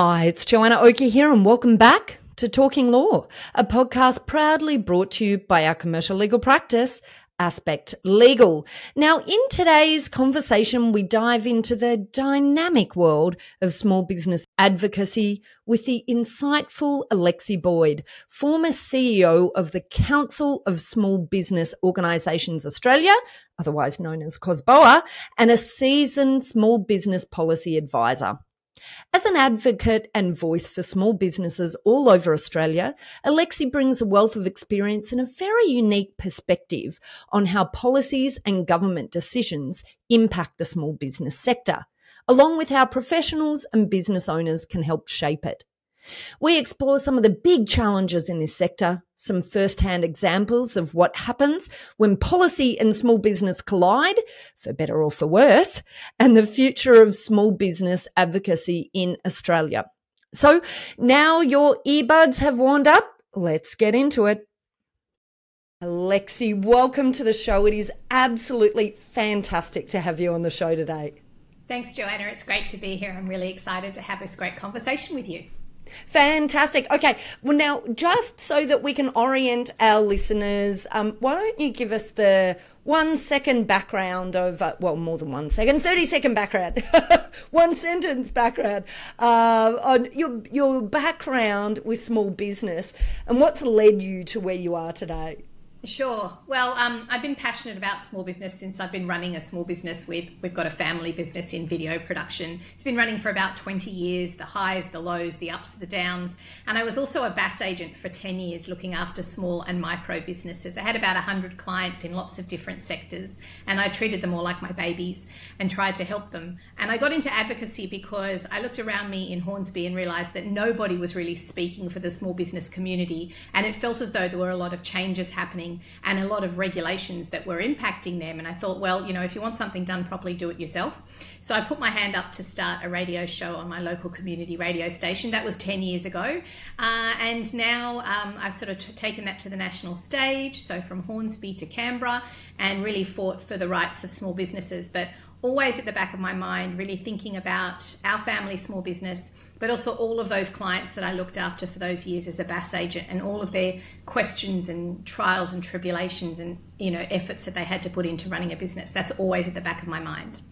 Hi, it's Joanna Oakey here, and welcome back to Talking Law, a podcast proudly brought to you by our commercial legal practice, Aspect Legal. Now, in today's conversation, we dive into the dynamic world of small business advocacy with the insightful Alexi Boyd, former CEO of the Council of Small Business Organisations Australia, otherwise known as COSBOA, and a seasoned small business policy advisor. As an advocate and voice for small businesses all over Australia, Alexi brings a wealth of experience and a very unique perspective on how policies and government decisions impact the small business sector, along with how professionals and business owners can help shape it. We explore some of the big challenges in this sector, some first-hand examples of what happens when policy and small business collide, for better or for worse, and the future of small business advocacy in Australia. So now your earbuds have warmed up, let's get into it. Alexi, welcome to the show. It is absolutely fantastic to have you on the show today. Thanks, Joanna. It's great to be here. I'm really excited to have this great conversation with you. Fantastic. Okay. Well, now, just so that we can orient our listeners, um, why don't you give us the one second background of, uh, well, more than one second, 30 second background, one sentence background uh, on your, your background with small business and what's led you to where you are today? Sure. Well, um, I've been passionate about small business since I've been running a small business with, we've got a family business in video production. It's been running for about 20 years, the highs, the lows, the ups, the downs. And I was also a BAS agent for 10 years looking after small and micro businesses. I had about 100 clients in lots of different sectors and I treated them all like my babies and tried to help them. And I got into advocacy because I looked around me in Hornsby and realized that nobody was really speaking for the small business community. And it felt as though there were a lot of changes happening and a lot of regulations that were impacting them. And I thought, well, you know, if you want something done properly, do it yourself. So I put my hand up to start a radio show on my local community radio station. That was 10 years ago. Uh, and now um, I've sort of t- taken that to the national stage. So from Hornsby to Canberra and really fought for the rights of small businesses. But always at the back of my mind, really thinking about our family small business, but also all of those clients that I looked after for those years as a BAS agent and all of their questions and trials and tribulations and you know efforts that they had to put into running a business. That's always at the back of my mind.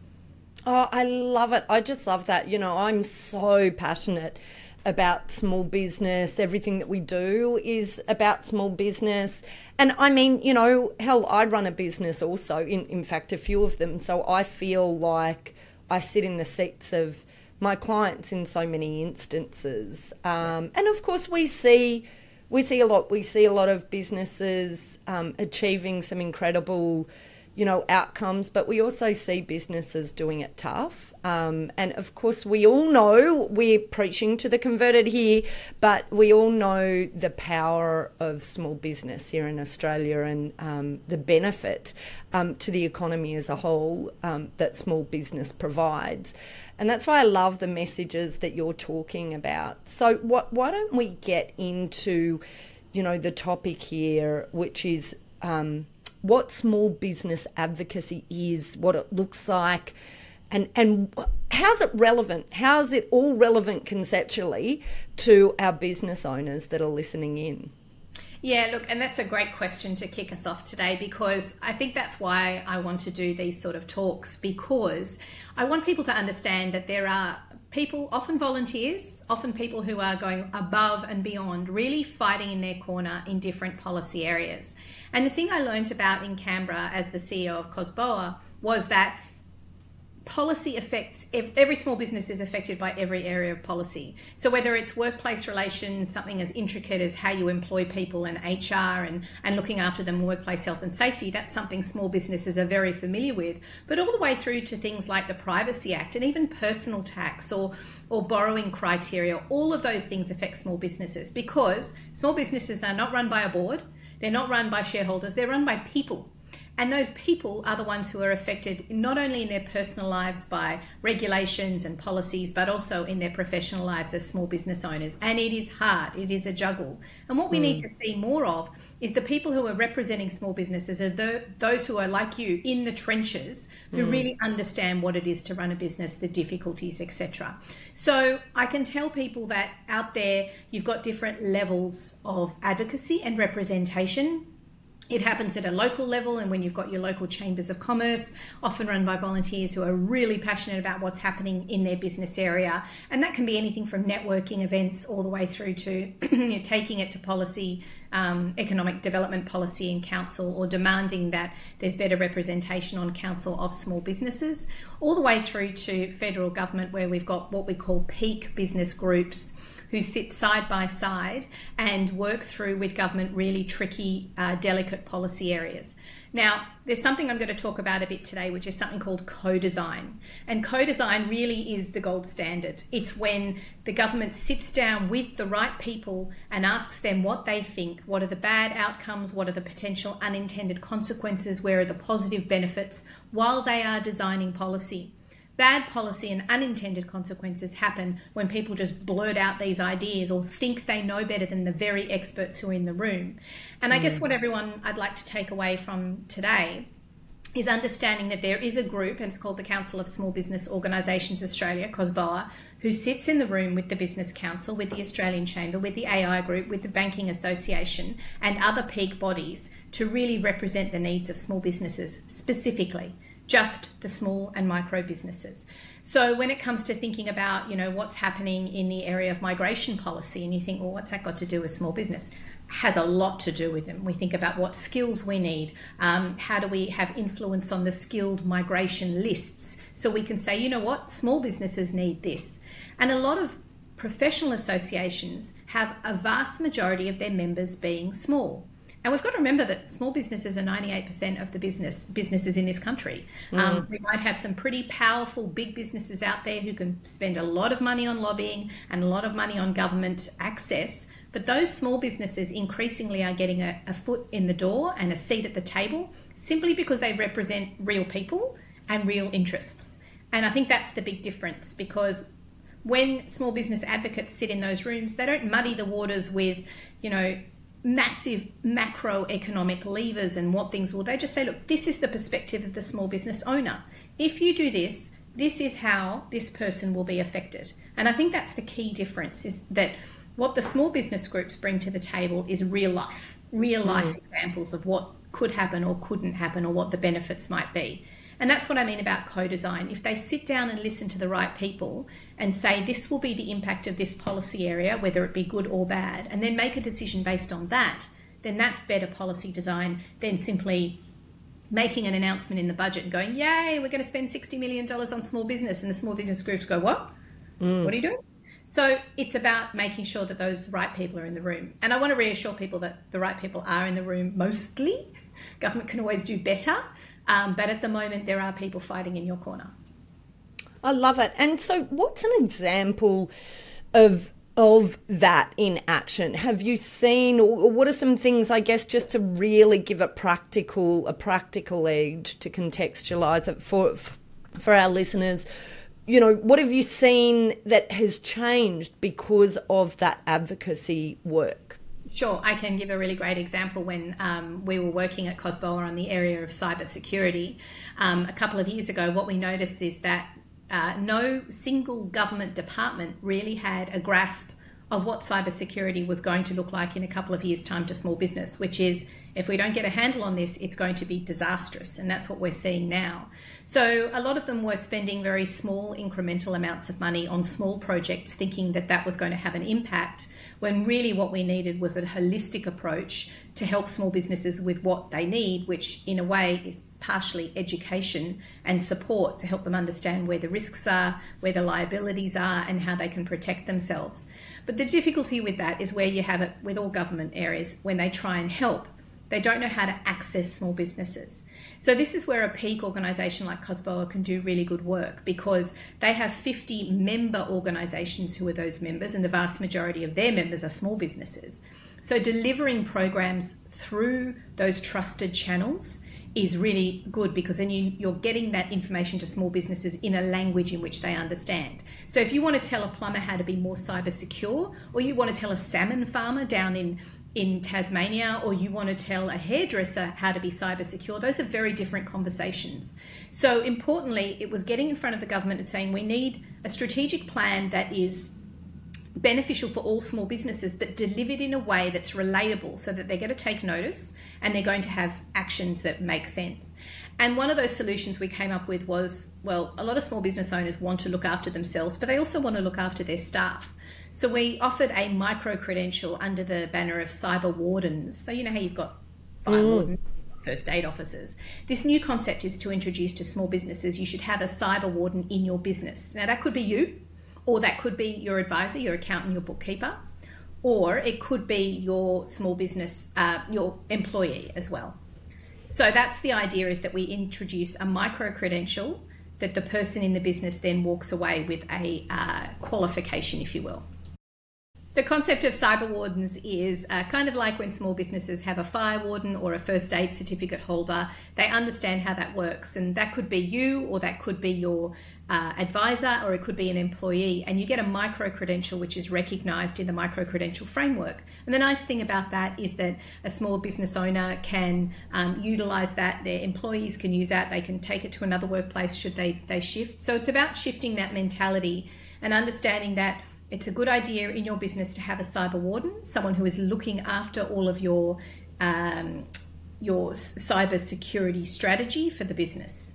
Oh, I love it. I just love that. You know, I'm so passionate about small business. Everything that we do is about small business. And I mean, you know, hell, I run a business also, in, in fact, a few of them. So I feel like I sit in the seats of my clients in so many instances. Um, and of course, we see. We see a lot. We see a lot of businesses um, achieving some incredible you know, outcomes, but we also see businesses doing it tough. Um, and of course, we all know we're preaching to the converted here, but we all know the power of small business here in Australia and um, the benefit um, to the economy as a whole um, that small business provides. And that's why I love the messages that you're talking about. So, what, why don't we get into, you know, the topic here, which is um, what small business advocacy is, what it looks like, and and how's it relevant? How's it all relevant conceptually to our business owners that are listening in? Yeah, look, and that's a great question to kick us off today because I think that's why I want to do these sort of talks because I want people to understand that there are people, often volunteers, often people who are going above and beyond, really fighting in their corner in different policy areas. And the thing I learned about in Canberra as the CEO of COSBOA was that policy affects every small business is affected by every area of policy. So whether it's workplace relations, something as intricate as how you employ people and HR and, and looking after them, workplace health and safety, that's something small businesses are very familiar with. But all the way through to things like the Privacy Act and even personal tax or or borrowing criteria, all of those things affect small businesses because small businesses are not run by a board, they're not run by shareholders, they're run by people. And those people are the ones who are affected not only in their personal lives by regulations and policies, but also in their professional lives as small business owners. And it is hard, it is a juggle. And what we mm. need to see more of is the people who are representing small businesses are the, those who are like you in the trenches, who mm. really understand what it is to run a business, the difficulties, etc. So I can tell people that out there, you've got different levels of advocacy and representation it happens at a local level, and when you've got your local chambers of commerce, often run by volunteers who are really passionate about what's happening in their business area. And that can be anything from networking events all the way through to you know, taking it to policy, um, economic development policy in council, or demanding that there's better representation on council of small businesses, all the way through to federal government, where we've got what we call peak business groups who sit side by side and work through with government really tricky, uh, delicate policy areas. Now, there's something I'm going to talk about a bit today, which is something called co design. And co design really is the gold standard. It's when the government sits down with the right people and asks them what they think what are the bad outcomes, what are the potential unintended consequences, where are the positive benefits while they are designing policy. Bad policy and unintended consequences happen when people just blurt out these ideas or think they know better than the very experts who are in the room. And I mm. guess what everyone I'd like to take away from today is understanding that there is a group, and it's called the Council of Small Business Organisations Australia, COSBOA, who sits in the room with the Business Council, with the Australian Chamber, with the AI Group, with the Banking Association, and other peak bodies to really represent the needs of small businesses specifically just the small and micro businesses. So when it comes to thinking about, you know, what's happening in the area of migration policy, and you think, well, what's that got to do with small business? Has a lot to do with them. We think about what skills we need. Um, how do we have influence on the skilled migration lists? So we can say, you know what, small businesses need this. And a lot of professional associations have a vast majority of their members being small. And we've got to remember that small businesses are 98% of the business businesses in this country. Mm. Um, we might have some pretty powerful big businesses out there who can spend a lot of money on lobbying and a lot of money on government access. But those small businesses increasingly are getting a, a foot in the door and a seat at the table simply because they represent real people and real interests. And I think that's the big difference because when small business advocates sit in those rooms, they don't muddy the waters with, you know, massive macroeconomic levers and what things will. They just say, look, this is the perspective of the small business owner. If you do this, this is how this person will be affected. And I think that's the key difference is that what the small business groups bring to the table is real life, real life mm. examples of what could happen or couldn't happen or what the benefits might be. And that's what I mean about co design. If they sit down and listen to the right people and say, this will be the impact of this policy area, whether it be good or bad, and then make a decision based on that, then that's better policy design than simply making an announcement in the budget and going, yay, we're going to spend $60 million on small business. And the small business groups go, what? Mm. What are you doing? So it's about making sure that those right people are in the room. And I want to reassure people that the right people are in the room mostly. Government can always do better, um, but at the moment, there are people fighting in your corner. I love it. And so, what's an example of of that in action? Have you seen, or what are some things, I guess, just to really give a practical a practical edge to contextualize it for for our listeners? You know, what have you seen that has changed because of that advocacy work? Sure, I can give a really great example when um, we were working at COSBOA on the area of cybersecurity um, a couple of years ago. What we noticed is that uh, no single government department really had a grasp of what cybersecurity was going to look like in a couple of years' time to small business, which is If we don't get a handle on this, it's going to be disastrous. And that's what we're seeing now. So a lot of them were spending very small incremental amounts of money on small projects, thinking that that was going to have an impact, when really what we needed was a holistic approach to help small businesses with what they need, which in a way is partially education and support to help them understand where the risks are, where the liabilities are, and how they can protect themselves. But the difficulty with that is where you have it with all government areas when they try and help. They don't know how to access small businesses. So, this is where a peak organisation like COSBOA can do really good work because they have 50 member organisations who are those members, and the vast majority of their members are small businesses. So, delivering programs through those trusted channels is really good because then you, you're getting that information to small businesses in a language in which they understand. So if you want to tell a plumber how to be more cyber secure, or you want to tell a salmon farmer down in in Tasmania, or you want to tell a hairdresser how to be cyber secure, those are very different conversations. So, importantly, it was getting in front of the government and saying we need a strategic plan that is beneficial for all small businesses, but delivered in a way that's relatable so that they're going to take notice and they're going to have actions that make sense. And one of those solutions we came up with was well, a lot of small business owners want to look after themselves, but they also want to look after their staff. So we offered a micro credential under the banner of cyber wardens. So, you know how you've got fire mm. wardens first aid officers. This new concept is to introduce to small businesses you should have a cyber warden in your business. Now, that could be you, or that could be your advisor, your accountant, your bookkeeper, or it could be your small business, uh, your employee as well. So that's the idea is that we introduce a micro credential that the person in the business then walks away with a uh, qualification, if you will. The concept of cyber wardens is uh, kind of like when small businesses have a fire warden or a first aid certificate holder. They understand how that works, and that could be you, or that could be your uh, advisor, or it could be an employee. And you get a micro credential which is recognised in the micro credential framework. And the nice thing about that is that a small business owner can um, utilise that. Their employees can use that. They can take it to another workplace should they they shift. So it's about shifting that mentality and understanding that it's a good idea in your business to have a cyber warden, someone who is looking after all of your um, your cyber security strategy for the business.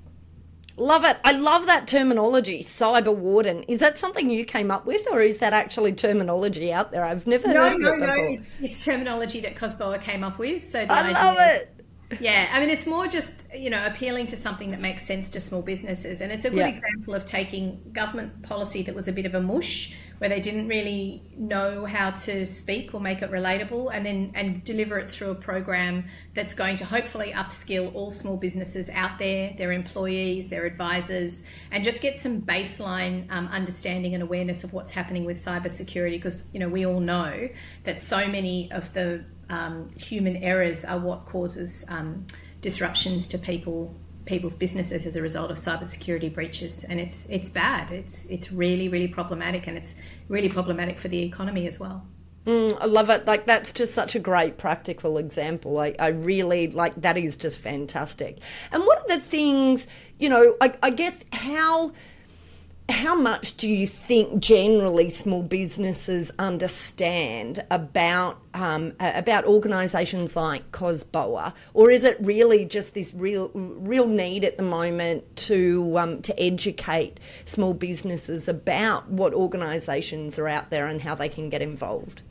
Love it. I love that terminology, cyber warden. Is that something you came up with, or is that actually terminology out there? I've never no, heard no, of it before. No, it's, it's terminology that COSBOA came up with. So I love it. Yeah, I mean, it's more just, you know, appealing to something that makes sense to small businesses. And it's a good yeah. example of taking government policy that was a bit of a mush, where they didn't really know how to speak or make it relatable, and then and deliver it through a program that's going to hopefully upskill all small businesses out there, their employees, their advisors, and just get some baseline um, understanding and awareness of what's happening with cybersecurity. Because, you know, we all know that so many of the um, human errors are what causes um, disruptions to people people's businesses as a result of cybersecurity breaches, and it's it's bad. It's it's really really problematic, and it's really problematic for the economy as well. Mm, I love it. Like that's just such a great practical example. I, I really like that is just fantastic. And what are the things, you know, I, I guess how how much do you think generally small businesses understand about um, about organisations like COSBOA, or is it really just this real real need at the moment to um, to educate small businesses about what organisations are out there and how they can get involved?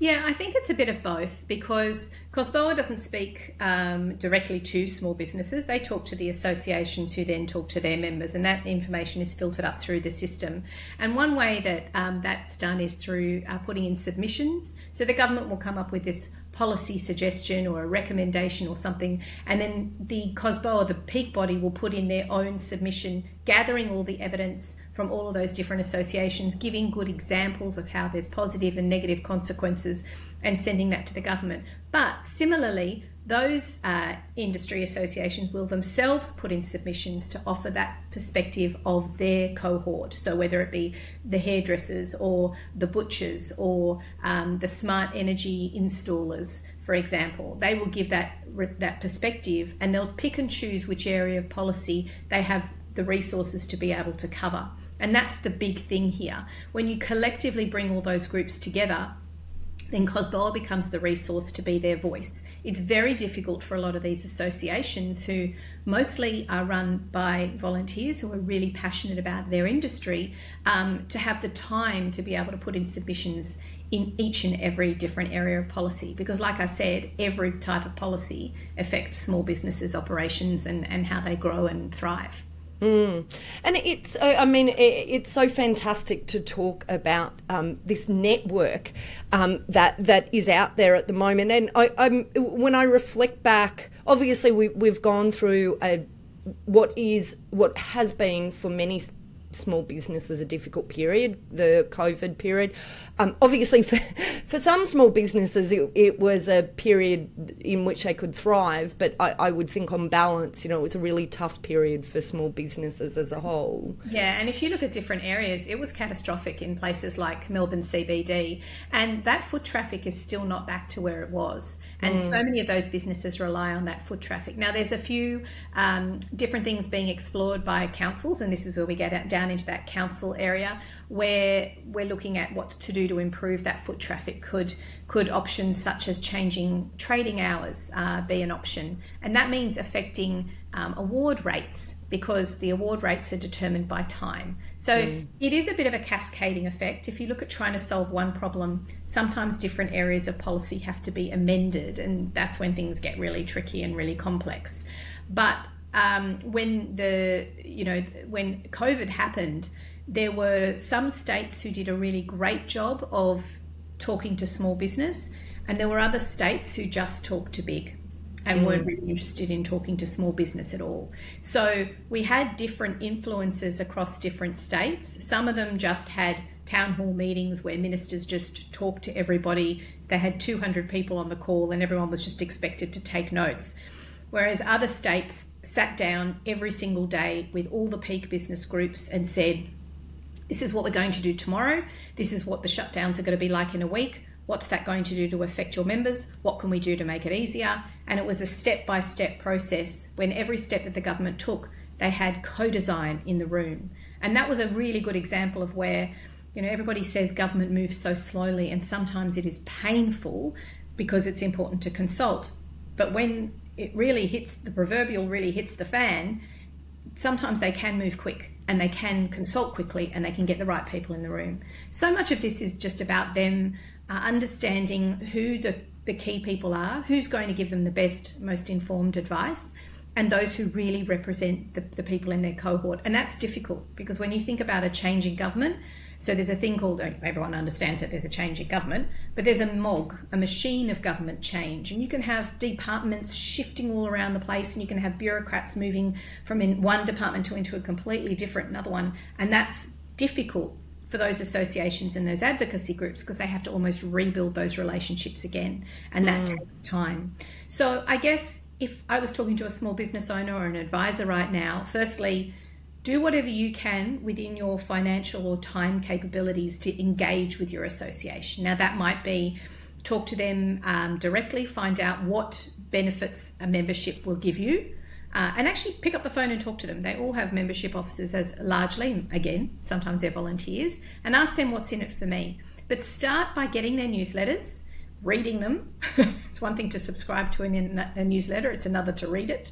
Yeah, I think it's a bit of both because COSBOA doesn't speak um, directly to small businesses. They talk to the associations who then talk to their members, and that information is filtered up through the system. And one way that um, that's done is through uh, putting in submissions. So the government will come up with this policy suggestion or a recommendation or something, and then the COSBOA or the peak body, will put in their own submission, gathering all the evidence from all of those different associations, giving good examples of how there's positive and negative consequences, and sending that to the government. But similarly, those uh, industry associations will themselves put in submissions to offer that perspective of their cohort. So, whether it be the hairdressers or the butchers or um, the smart energy installers, for example, they will give that, that perspective and they'll pick and choose which area of policy they have the resources to be able to cover. And that's the big thing here. When you collectively bring all those groups together, then COSBOA becomes the resource to be their voice. It's very difficult for a lot of these associations who mostly are run by volunteers who are really passionate about their industry um, to have the time to be able to put in submissions in each and every different area of policy. Because, like I said, every type of policy affects small businesses' operations and, and how they grow and thrive. Mm. And it's, I mean, it's so fantastic to talk about um, this network um, that that is out there at the moment. And I, am when I reflect back, obviously we, we've gone through a what is what has been for many small businesses a difficult period, the COVID period. Um, obviously, for, for some small businesses, it, it, was a period in which they could thrive, but I, I, would think on balance, you know, it was a really tough period for small businesses as a whole. Yeah, and if you look at different areas, it was catastrophic in places like Melbourne CBD, and that foot traffic is still not back to where it was. And mm. so many of those businesses rely on that foot traffic. Now, there's a few um, different things being explored by councils, and this is where we get down down into that council area where we're looking at what to do to improve that foot traffic. Could could options such as changing trading hours uh, be an option? And that means affecting um, award rates because the award rates are determined by time. So mm. it is a bit of a cascading effect. If you look at trying to solve one problem, sometimes different areas of policy have to be amended, and that's when things get really tricky and really complex. But um, when the you know when COVID happened, there were some states who did a really great job of talking to small business, and there were other states who just talked to big and mm. weren't really interested in talking to small business at all. So we had different influences across different states. Some of them just had town hall meetings where ministers just talked to everybody. They had 200 people on the call and everyone was just expected to take notes. Whereas other states sat down every single day with all the peak business groups and said, This is what we're going to do tomorrow. This is what the shutdowns are going to be like in a week. What's that going to do to affect your members? What can we do to make it easier? And it was a step by step process when every step that the government took, they had co design in the room. And that was a really good example of where, you know, everybody says government moves so slowly, and sometimes it is painful because it's important to consult. But when it really hits the proverbial really hits the fan, sometimes they can move quick and they can consult quickly and they can get the right people in the room. So much of this is just about them uh, understanding who the, the key people are, who's going to give them the best, most informed advice, and those who really represent the, the people in their cohort. And that's difficult because when you think about a change in government, so there's a thing called, everyone understands that there's a change in government, but there's a MOG, a machine of government change. And you can have departments shifting all around the place, and you can have bureaucrats moving from in one department to into a completely different another one. And that's difficult for those associations and those advocacy groups because they have to almost rebuild those relationships again. And that mm. takes time. So I guess if I was talking to a small business owner or an advisor right now, firstly, do whatever you can within your financial or time capabilities to engage with your association. Now, that might be talk to them um, directly, find out what benefits a membership will give you. Uh, and actually pick up the phone and talk to them. They all have membership offices, as largely, again, sometimes they're volunteers, and ask them what's in it for me. But start by getting their newsletters, reading them. it's one thing to subscribe to a, a newsletter, it's another to read it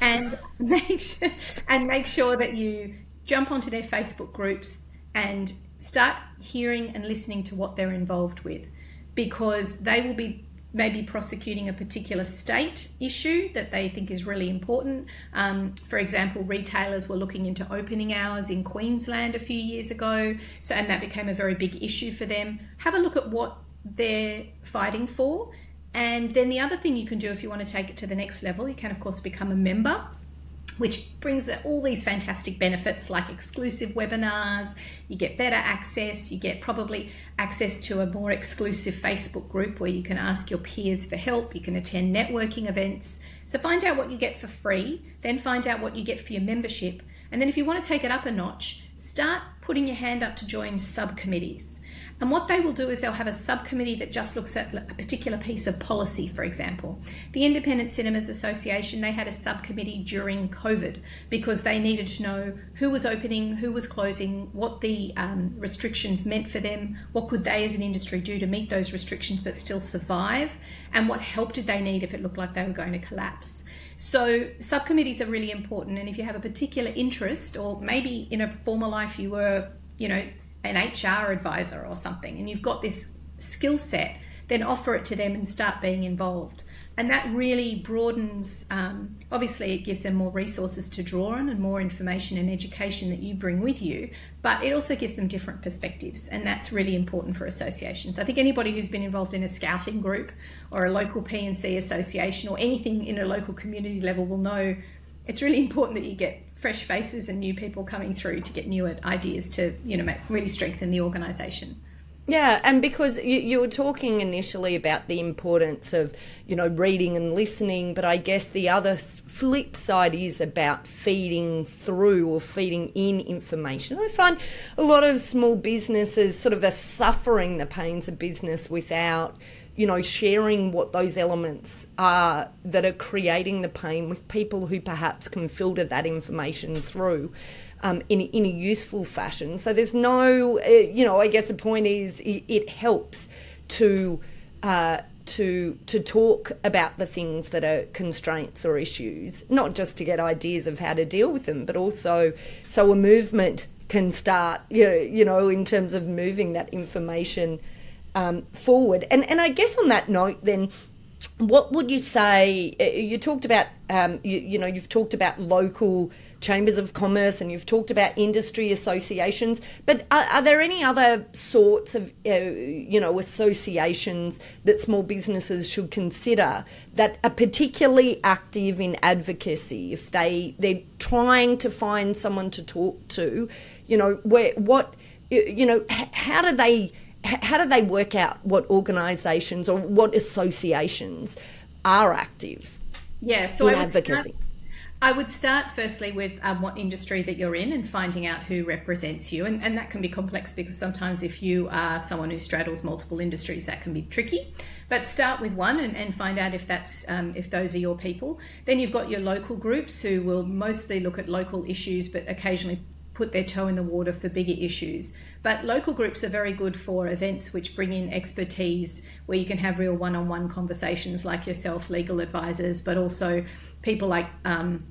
and make sure, and make sure that you jump onto their Facebook groups and start hearing and listening to what they're involved with because they will be maybe prosecuting a particular state issue that they think is really important. Um, for example, retailers were looking into opening hours in Queensland a few years ago, so and that became a very big issue for them. Have a look at what they're fighting for and then the other thing you can do if you want to take it to the next level, you can, of course, become a member which brings all these fantastic benefits like exclusive webinars, you get better access, you get probably access to a more exclusive Facebook group where you can ask your peers for help, you can attend networking events. So find out what you get for free, then find out what you get for your membership. And then if you want to take it up a notch, start putting your hand up to join subcommittees. And what they will do is they'll have a subcommittee that just looks at a particular piece of policy, for example. The Independent Cinemas Association, they had a subcommittee during COVID because they needed to know who was opening, who was closing, what the um, restrictions meant for them, what could they as an industry do to meet those restrictions but still survive, and what help did they need if it looked like they were going to collapse. So, subcommittees are really important, and if you have a particular interest, or maybe in a former life you were, you know, an HR advisor or something, and you've got this skill set, then offer it to them and start being involved. And that really broadens, um, obviously, it gives them more resources to draw on and more information and education that you bring with you, but it also gives them different perspectives. And that's really important for associations. I think anybody who's been involved in a scouting group or a local P&C association or anything in a local community level will know it's really important that you get fresh faces and new people coming through to get new ideas to you know make, really strengthen the organisation. Yeah, and because you, you were talking initially about the importance of, you know, reading and listening, but I guess the other flip side is about feeding through or feeding in information. I find a lot of small businesses sort of are suffering the pains of business without you know, sharing what those elements are that are creating the pain with people who perhaps can filter that information through um, in, in a useful fashion. So there's no, uh, you know, I guess the point is it, it helps to. Uh, to to talk about the things that are constraints or issues, not just to get ideas of how to deal with them, but also so a movement can start, you know, you know in terms of moving that information um, forward. And and I guess on that note, then, what would you say? Uh, you talked about, um, you, you know, you've talked about local chambers of commerce and you've talked about industry associations but are, are there any other sorts of uh, you know associations that small businesses should consider that are particularly active in advocacy if they they're trying to find someone to talk to you know where what you know how do they how do they work out what organisations or what associations are active yeah, so in I advocacy? Start, I would start firstly with um, what industry that you're in and finding out who represents you. And, and that can be complex because sometimes if you are someone who straddles multiple industries, that can be tricky. But start with one and, and find out if that's um, if those are your people. Then you've got your local groups who will mostly look at local issues, but occasionally put their toe in the water for bigger issues. But local groups are very good for events which bring in expertise where you can have real one on one conversations like yourself, legal advisors, but also people like um,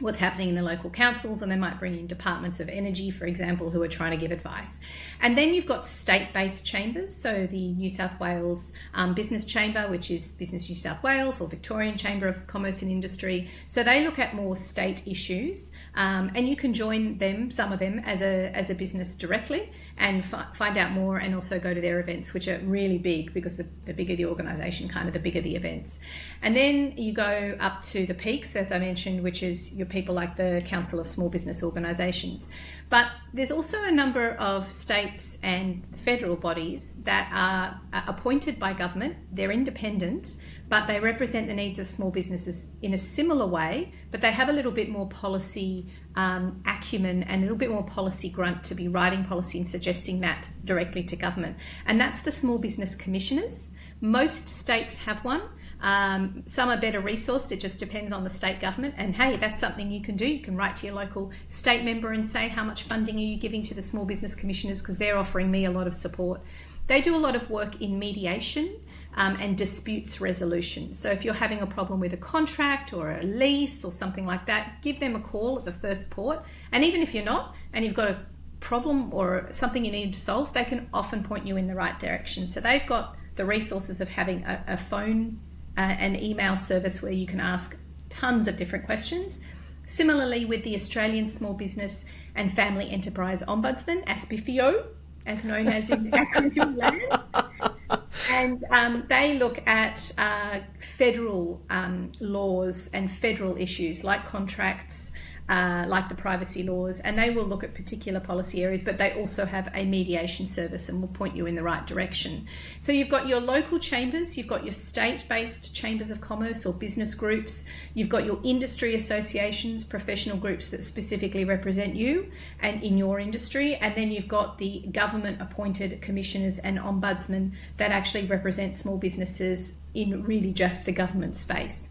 what's happening in the local councils, and they might bring in departments of energy, for example, who are trying to give advice. And then you've got state based chambers, so the New South Wales um, Business Chamber, which is Business New South Wales, or Victorian Chamber of Commerce and Industry. So they look at more state issues, um, and you can join them, some of them, as a, as a business directly and find out more and also go to their events, which are really big because the, the bigger the organisation, kind of the bigger the events. And then you go up to the peaks, as I mentioned, which is your people like the Council of Small Business Organisations. But there's also a number of states and federal bodies that are appointed by government, they're independent, but they represent the needs of small businesses in a similar way, but they have a little bit more policy um, acumen and a little bit more policy grunt to be writing policy and suggesting that directly to government. And that's the Small Business Commissioners. Most states have one. Um, some are better resourced, it just depends on the state government. And hey, that's something you can do. You can write to your local state member and say, How much funding are you giving to the Small Business Commissioners? Because they're offering me a lot of support. They do a lot of work in mediation um, and disputes resolution. So if you're having a problem with a contract or a lease or something like that, give them a call at the first port. And even if you're not, and you've got a problem or something you need to solve, they can often point you in the right direction. So they've got the resources of having a, a phone uh, and email service where you can ask tons of different questions. Similarly, with the Australian Small Business and Family Enterprise Ombudsman, ASBFEO, as known as in acronym land. And um, they look at uh, federal um, laws and federal issues like contracts, uh, like the privacy laws, and they will look at particular policy areas, but they also have a mediation service and will point you in the right direction. So you've got your local chambers, you've got your state based chambers of commerce or business groups, you've got your industry associations, professional groups that specifically represent you and in your industry, and then you've got the government appointed commissioners and ombudsmen that actually represent small businesses in really just the government space.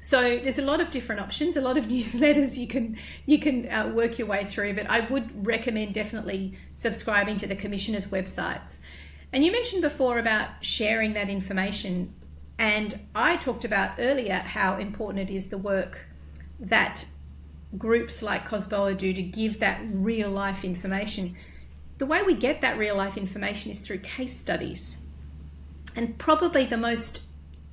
So there's a lot of different options, a lot of newsletters you can you can uh, work your way through. But I would recommend definitely subscribing to the commissioners' websites. And you mentioned before about sharing that information, and I talked about earlier how important it is the work that groups like COSBOA do to give that real life information. The way we get that real life information is through case studies. And probably the most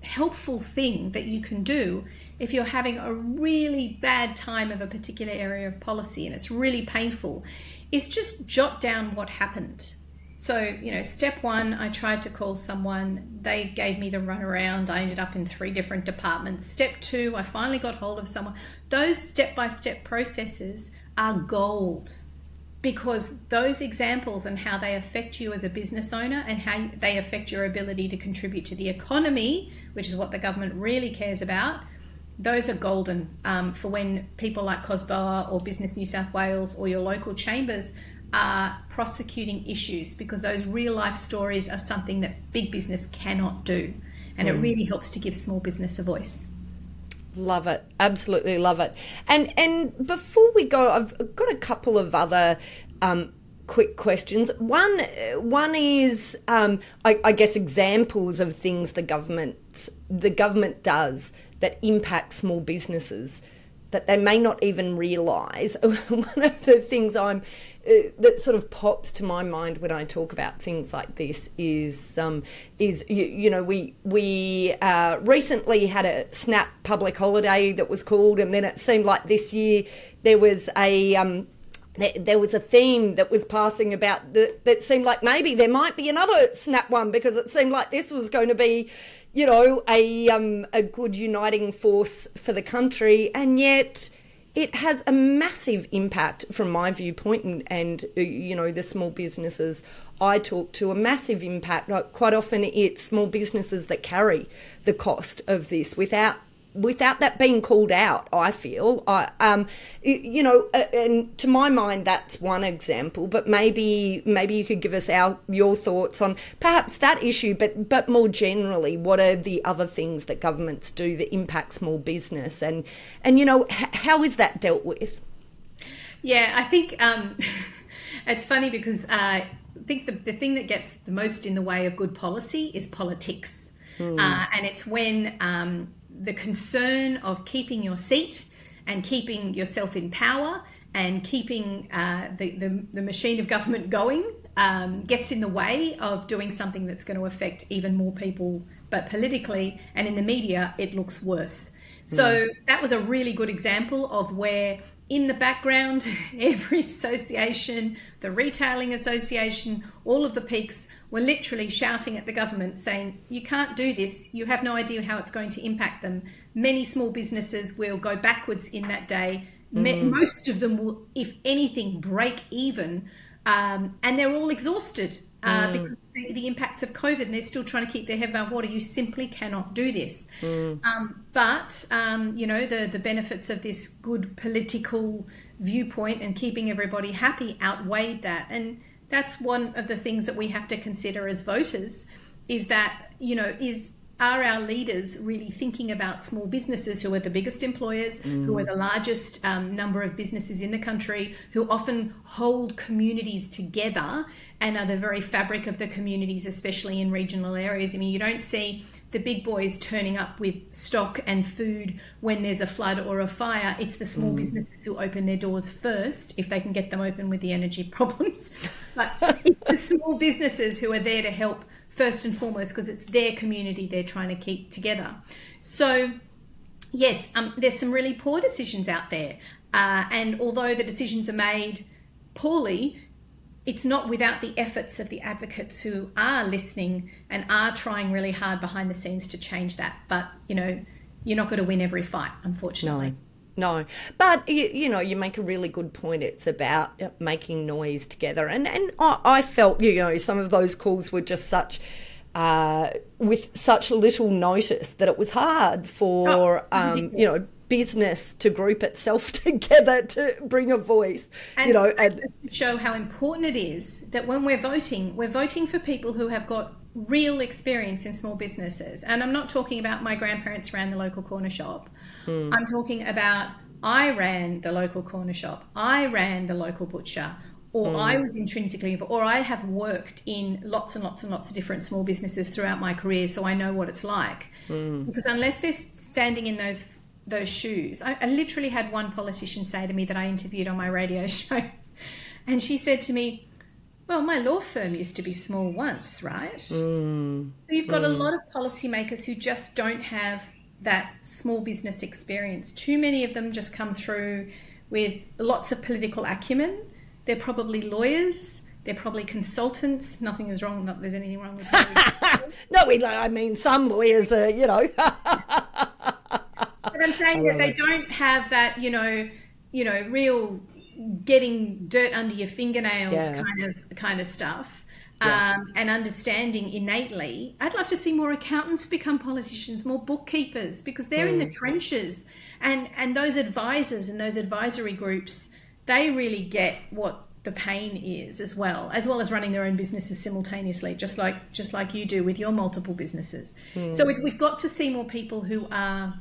helpful thing that you can do if you're having a really bad time of a particular area of policy and it's really painful is just jot down what happened. So, you know, step one, I tried to call someone. They gave me the runaround. I ended up in three different departments. Step two, I finally got hold of someone. Those step by step processes are gold because those examples and how they affect you as a business owner and how they affect your ability to contribute to the economy, which is what the government really cares about, those are golden um, for when people like COSBOA or Business New South Wales or your local chambers are prosecuting issues because those real life stories are something that big business cannot do. And mm. it really helps to give small business a voice. Love it, absolutely love it. And and before we go, I've got a couple of other um, quick questions. One one is, um, I, I, guess, examples of things the government the government does that impact small businesses that they may not even realise. One of the things I'm uh, that sort of pops to my mind when I talk about things like this is um, is you, you, know we we uh, recently had a snap public holiday that was called, and then it seemed like this year there was a um, there was a theme that was passing about that, that seemed like maybe there might be another snap one because it seemed like this was going to be you know a um, a good uniting force for the country and yet it has a massive impact from my viewpoint and, and uh, you know the small businesses I talk to a massive impact. Quite often, it's small businesses that carry the cost of this without without that being called out, I feel, I, um, you know, and to my mind, that's one example. But maybe, maybe you could give us our your thoughts on perhaps that issue, but but more generally, what are the other things that governments do that impact small business, and and you know, h- how is that dealt with? Yeah, I think um, it's funny because uh, I think the, the thing that gets the most in the way of good policy is politics. Hmm. Uh, and it's when um, the concern of keeping your seat and keeping yourself in power and keeping uh, the, the, the, machine of government going um, gets in the way of doing something that's going to affect even more people, but politically and in the media, it looks worse. So mm. that was a really good example of where in the background, every association, the Retailing Association, all of the peaks were literally shouting at the government saying, You can't do this. You have no idea how it's going to impact them. Many small businesses will go backwards in that day. Mm. Most of them will, if anything, break even. Um, and they're all exhausted uh, mm. because the, the, impacts of COVID and they're still trying to keep their head above water. You simply cannot do this. Mm. Um, but, um, you know, the, the benefits of this good political viewpoint and keeping everybody happy outweighed that. And that's one of the things that we have to consider as voters is that, you know, is are our leaders really thinking about small businesses who are the biggest employers, mm. who are the largest um, number of businesses in the country, who often hold communities together and are the very fabric of the communities, especially in regional areas? I mean, you don't see the big boys turning up with stock and food when there's a flood or a fire. It's the small mm. businesses who open their doors first, if they can get them open with the energy problems. but it's the small businesses who are there to help first and foremost because it's their community they're trying to keep together. So, yes, um, there's some really poor decisions out there. Uh, and although the decisions are made poorly, it's not without the efforts of the advocates who are listening and are trying really hard behind the scenes to change that. But, you know, you're not going to win every fight, unfortunately. No. No. But you, you, know, you make a really good point. It's about making noise together, and and I, I felt you know some of those calls were just such. Uh, with such little notice that it was hard for oh, um, you know business to group itself together to bring a voice and you know and to show how important it is that when we're voting we're voting for people who have got real experience in small businesses and i'm not talking about my grandparents ran the local corner shop mm. i'm talking about i ran the local corner shop i ran the local butcher or mm. I was intrinsically involved, or I have worked in lots and lots and lots of different small businesses throughout my career, so I know what it's like. Mm. Because unless they're standing in those those shoes. I, I, literally had one politician say to me that I interviewed on my radio show, and she said to me, Well, my law firm used to be small once, right? Mm. So you've got mm. a lot of policymakers who just don't have that small business experience. Too many of them just come through with lots of political acumen. They're probably lawyers. They're probably consultants. Nothing is wrong. Not there's anything wrong with. no, we. I mean, some lawyers are, you know. But I'm saying that they it. don't have that, you know, you know, real getting dirt under your fingernails yeah. kind of kind of stuff. Yeah. Um, and understanding innately. I'd love to see more accountants become politicians, more bookkeepers, because they're mm. in the mm. trenches, and and those advisors and those advisory groups, they really get what the pain is as well, as well as running their own businesses simultaneously, just like just like you do with your multiple businesses. Mm. So it, we've got to see more people who are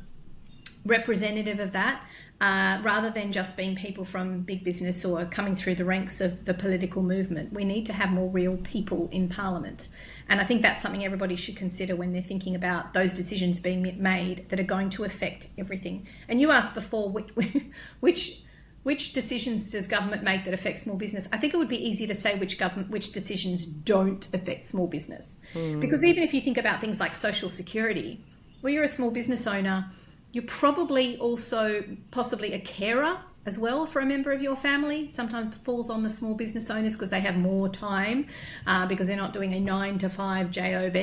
representative of that uh, rather than just being people from big business or coming through the ranks of the political movement. We need to have more real people in Parliament. And I think that's something everybody should consider when they're thinking about those decisions being made that are going to affect everything. And you asked before which, which which decisions does government make that affect small business? I think it would be easy to say which government which decisions don't affect small business. Mm. Because even if you think about things like social security, well you're a small business owner, you're probably also possibly a carer as well for a member of your family. Sometimes falls on the small business owners because they have more time uh, because they're not doing a nine to five job,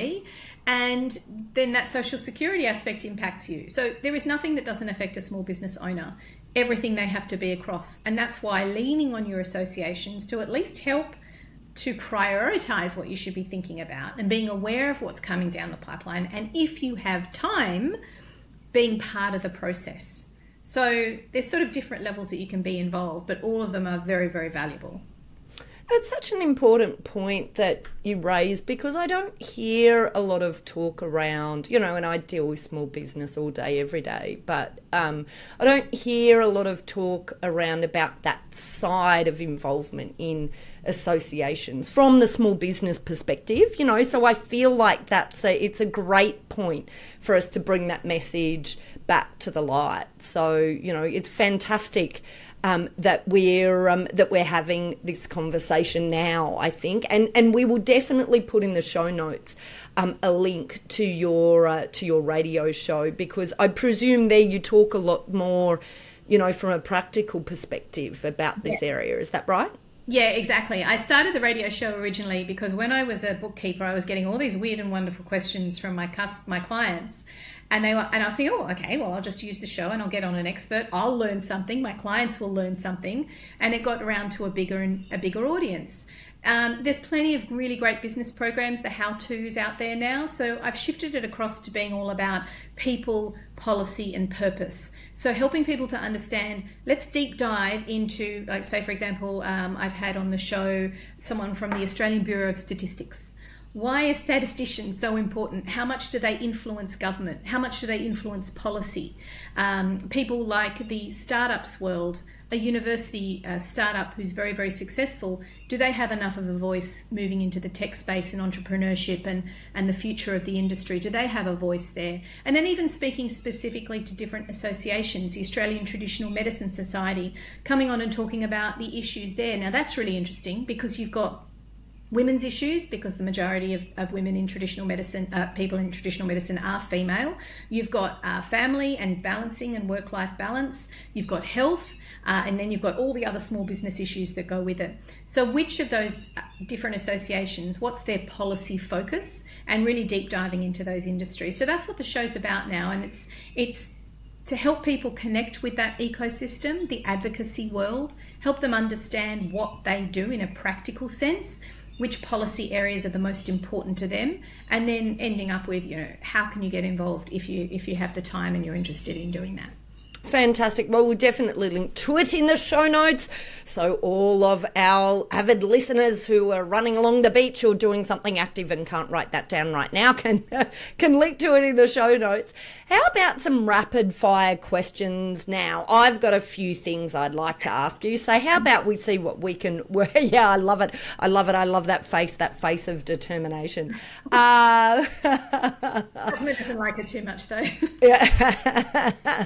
and then that social security aspect impacts you. So there is nothing that doesn't affect a small business owner. Everything they have to be across, and that's why leaning on your associations to at least help to prioritize what you should be thinking about and being aware of what's coming down the pipeline. And if you have time being part of the process. So there's sort of different levels that you can be involved, but all of them are very, very valuable. It's such an important point that you raise because I don't hear a lot of talk around, you know, and I deal with small business all day, every day, but um, I don't hear a lot of talk around about that side of involvement in associations from the small business perspective, you know. So I feel like that's a it's a great point for us to bring that message back to the light. So you know, it's fantastic. Um, that we're um, that we're having this conversation now. I think, and and we will definitely put in the show notes um, a link to your uh, to your radio show because I presume there you talk a lot more, you know, from a practical perspective about this yeah. area. Is that right? Yeah, exactly. I started the radio show originally because when I was a bookkeeper, I was getting all these weird and wonderful questions from my my clients, and they were, and I was saying, oh, okay, well, I'll just use the show and I'll get on an expert. I'll learn something. My clients will learn something, and it got around to a bigger and a bigger audience. Um, there's plenty of really great business programs, the how to's out there now. So I've shifted it across to being all about people, policy, and purpose. So helping people to understand, let's deep dive into, like, say, for example, um, I've had on the show someone from the Australian Bureau of Statistics. Why are statisticians so important? How much do they influence government? How much do they influence policy? Um, people like the startups world a university uh, startup who's very, very successful, do they have enough of a voice moving into the tech space and entrepreneurship and, and the future of the industry? Do they have a voice there? And then, even speaking specifically to different associations, the Australian Traditional Medicine Society, coming on and talking about the issues there. Now, that's really interesting because you've got women's issues because the majority of, of women in traditional medicine, uh, people in traditional medicine are female. You've got uh, family and balancing and work life balance. You've got health. Uh, and then you've got all the other small business issues that go with it. So, which of those uh, different associations, what's their policy focus, and really deep diving into those industries. So that's what the show's about now, and it's it's to help people connect with that ecosystem, the advocacy world, help them understand what they do in a practical sense, which policy areas are the most important to them, and then ending up with, you know, how can you get involved if you if you have the time and you're interested in doing that. Fantastic. Well, we'll definitely link to it in the show notes. So, all of our avid listeners who are running along the beach or doing something active and can't write that down right now can, can link to it in the show notes. How about some rapid fire questions now? I've got a few things I'd like to ask you. So, how about we see what we can. yeah, I love it. I love it. I love that face, that face of determination. Uh, doesn't like it too much, though. yeah.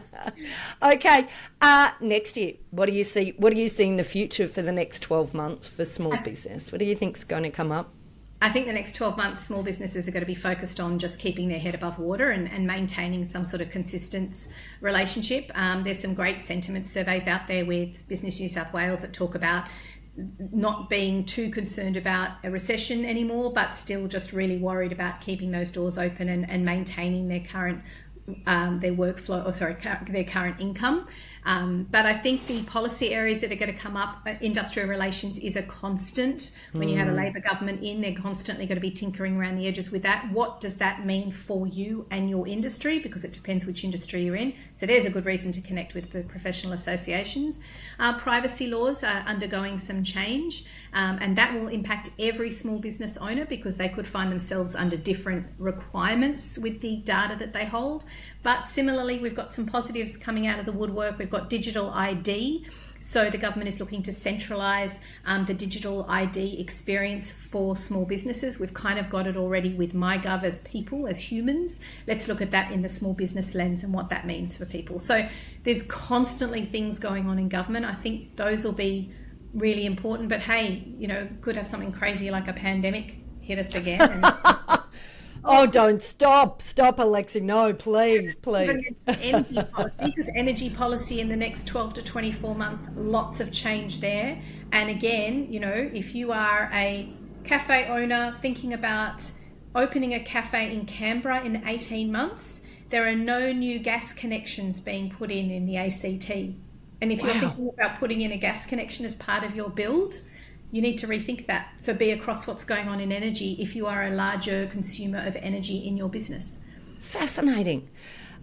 Okay. Uh, next year, what do you see? What do you see in the future for the next twelve months for small business? What do you think's going to come up? I think the next 12 months, small businesses are going to be focused on just keeping their head above water and, and maintaining some sort of consistent relationship. Um, there's some great sentiment surveys out there with Business New South Wales that talk about not being too concerned about a recession anymore, but still just really worried about keeping those doors open and, and maintaining their current um, their workflow, or sorry, their current income. Um, but I think the policy areas that are going to come up, uh, industrial relations is a constant. When mm. you have a hmm. Labor government in, they're constantly going to be tinkering around the edges with that. What does that mean for you and your industry? Because it depends which industry you're in. So there's a good reason to connect with the professional associations. Uh, privacy laws are undergoing some change, um, and that will impact every small business owner because they could find themselves under different requirements with the data that they hold. But similarly, we've got some positives coming out of the woodwork. We've got digital ID. So the government is looking to centralise um, the digital ID experience for small businesses. We've kind of got it already with MyGov as people, as humans. Let's look at that in the small business lens and what that means for people. So there's constantly things going on in government. I think those will be really important. But hey, you know, could have something crazy like a pandemic hit us again. And, Oh, don't stop. Stop, Alexi. No, please, please. energy policy, because energy policy in the next 12 to 24 months, lots of change there. And again, you know, if you are a cafe owner thinking about opening a cafe in Canberra in 18 months, there are no new gas connections being put in in the ACT. And if wow. you're thinking about putting in a gas connection as part of your build, you need to rethink that. So be across what's going on in energy if you are a larger consumer of energy in your business. Fascinating.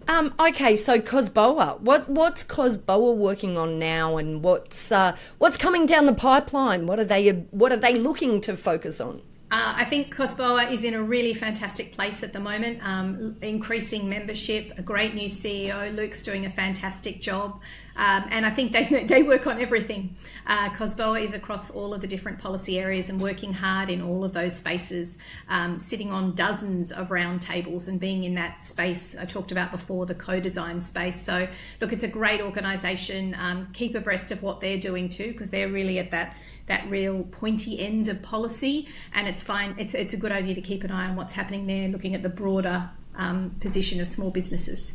Um, okay, so COSBOA, what what's COSBOA working on now, and what's uh, what's coming down the pipeline? What are they what are they looking to focus on? Uh, I think COSBOA is in a really fantastic place at the moment, um, increasing membership, a great new CEO. Luke's doing a fantastic job. Um, and I think they, they work on everything. Uh, COSBOA is across all of the different policy areas and working hard in all of those spaces, um, sitting on dozens of roundtables and being in that space I talked about before, the co design space. So, look, it's a great organisation. Um, keep abreast of what they're doing too, because they're really at that that real pointy end of policy, and it's fine. It's it's a good idea to keep an eye on what's happening there, looking at the broader um, position of small businesses.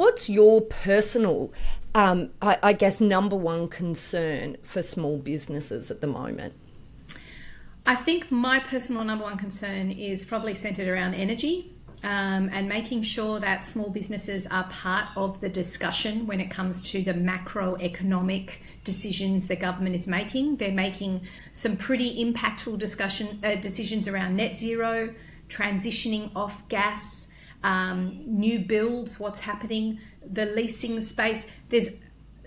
What's your personal, um, I, I guess, number one concern for small businesses at the moment? I think my personal number one concern is probably centered around energy um, and making sure that small businesses are part of the discussion when it comes to the macroeconomic decisions the government is making. They're making some pretty impactful discussion uh, decisions around net zero, transitioning off gas, um, new builds, what's happening, the leasing space. There's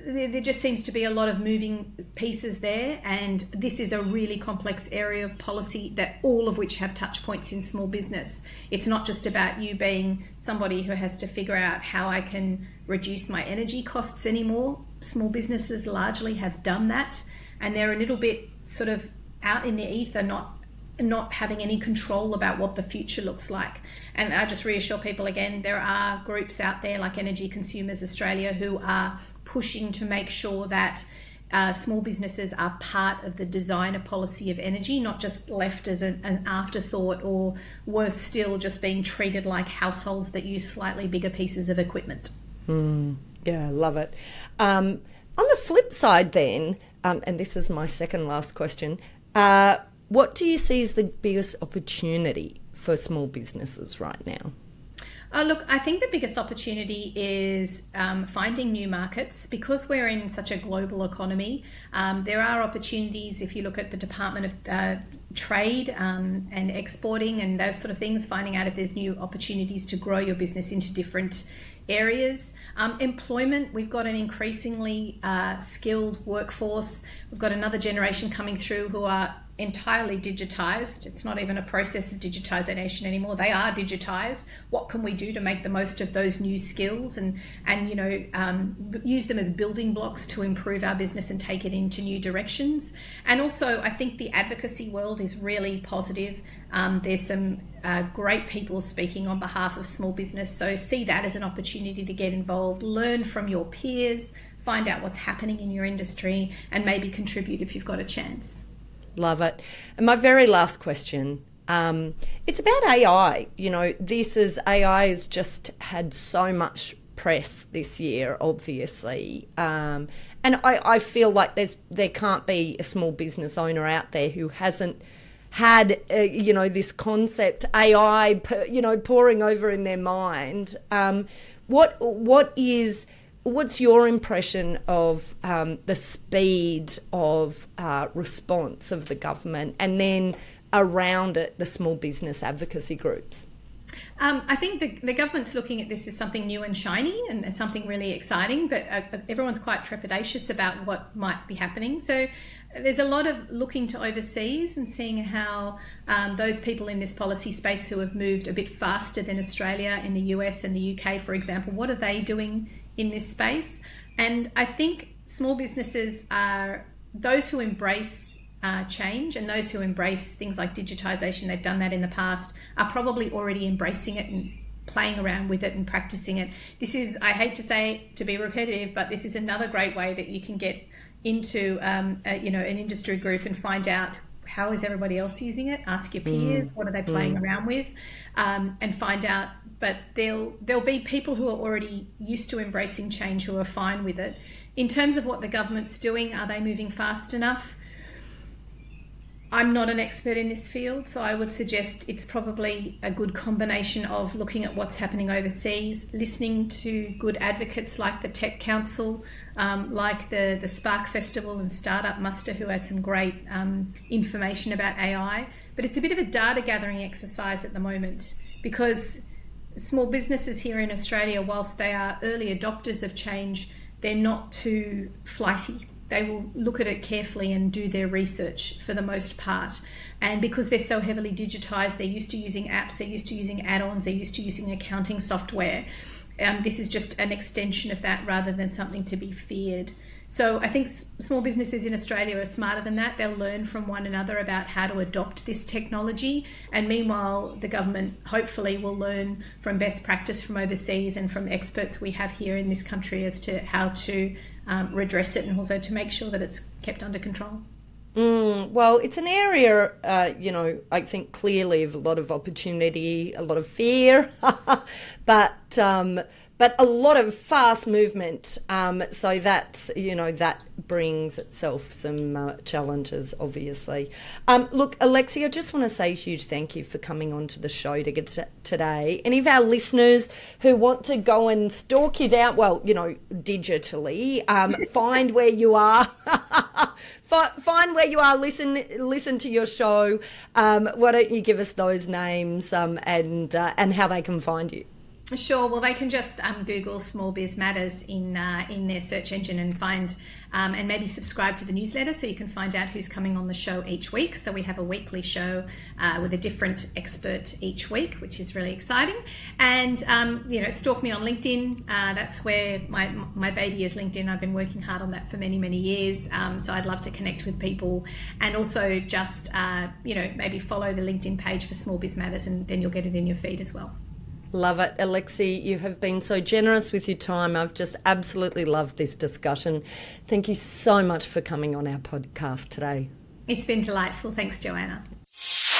there just seems to be a lot of moving pieces there, and this is a really complex area of policy that all of which have touch points in small business. It's not just about you being somebody who has to figure out how I can reduce my energy costs anymore. Small businesses largely have done that, and they're a little bit sort of out in the ether, not not having any control about what the future looks like. And I just reassure people again, there are groups out there like Energy Consumers Australia who are pushing to make sure that uh, small businesses are part of the design of policy of energy, not just left as a, an afterthought or worse still, just being treated like households that use slightly bigger pieces of equipment. Mm, yeah, love it. Um, on the flip side, then, um, and this is my second last question. Uh, what do you see as the biggest opportunity for small businesses right now? Oh, look, I think the biggest opportunity is um, finding new markets because we're in such a global economy. Um, there are opportunities if you look at the Department of uh, Trade um, and exporting and those sort of things, finding out if there's new opportunities to grow your business into different areas. Um, employment, we've got an increasingly uh, skilled workforce. We've got another generation coming through who are entirely digitized. It's not even a process of digitization anymore. They are digitized. What can we do to make the most of those new skills and and you know um, use them as building blocks to improve our business and take it into new directions? And also, I think the advocacy world is really positive. Um, there's some uh, great people speaking on behalf of small business. So see that as an opportunity to get involved, learn from your peers, find out what's happening in your industry, and maybe contribute if you've got a chance. Love it. And my very last question. Um, it's about AI. You know, this is AI has just had so much press this year, obviously. Um, and I, I feel like there's there can't be a small business owner out there who hasn't had uh, you know this concept AI you know pouring over in their mind. Um, what what is what's your impression of um, the speed of uh, response of the government and then around it the small business advocacy groups? Um, I think the, the, government's looking at this as something new and shiny and, and something really exciting, but uh, everyone's quite trepidatious about what might be happening. So there's a lot of looking to overseas and seeing how um, those people in this policy space who have moved a bit faster than Australia in the US and the UK, for example, what are they doing in this space. And I think small businesses are those who embrace uh, change and those who embrace things like digitization, they've done that in the past, are probably already embracing it and playing around with it and practicing it. This is, I hate to say to be repetitive, but this is another great way that you can get into um, a, you know an industry group and find out how is everybody else using it ask your peers mm. what are they playing mm. around with um, and find out but there'll there'll be people who are already used to embracing change who are fine with it in terms of what the government's doing are they moving fast enough I'm not an expert in this field, so I would suggest it's probably a good combination of looking at what's happening overseas, listening to good advocates like the Tech Council, um, like the, the Spark Festival and Startup Muster, who had some great um, information about AI. But it's a bit of a data gathering exercise at the moment because small businesses here in Australia, whilst they are early adopters of change, they're not too flighty they will look at it carefully and do their research for the most part. And because they're so heavily digitized, they're used to using apps, they're used to using add ons, they're used to using accounting software. Um, this is just an extension of that rather than something to be feared. So I think s- small businesses in Australia are smarter than that. They'll learn from one another about how to adopt this technology. And meanwhile, the government hopefully will learn from best practice from overseas and from experts we have here in this country as to how to um, redress it and also to make sure that it's kept under control. Mm, well, it's an area, uh, you know, I think clearly of a lot of opportunity, a lot of fear, but um, but a lot of fast movement. Um, so that's you know that brings itself some uh, challenges, obviously. Um, look, Alexi, I just want to say a huge thank you for coming on to the show to get to today. Any of our listeners who want to go and stalk you down, well, you know, digitally, um, find where you are, find where you are, listen listen to your show. Um, why don't you give us those names um, and uh, and how they can find you? Sure. Well, they can just um, Google Small Biz Matters in uh, in their search engine and find um, and maybe subscribe to the newsletter so you can find out who's coming on the show each week. So we have a weekly show uh, with a different expert each week, which is really exciting. And um, you know, stalk me on LinkedIn. Uh, that's where my my baby is LinkedIn. I've been working hard on that for many many years. Um, so I'd love to connect with people and also just uh, you know maybe follow the LinkedIn page for Small Biz Matters, and then you'll get it in your feed as well. Love it. Alexi, you have been so generous with your time. I've just absolutely loved this discussion. Thank you so much for coming on our podcast today. It's been delightful. Thanks, Joanna.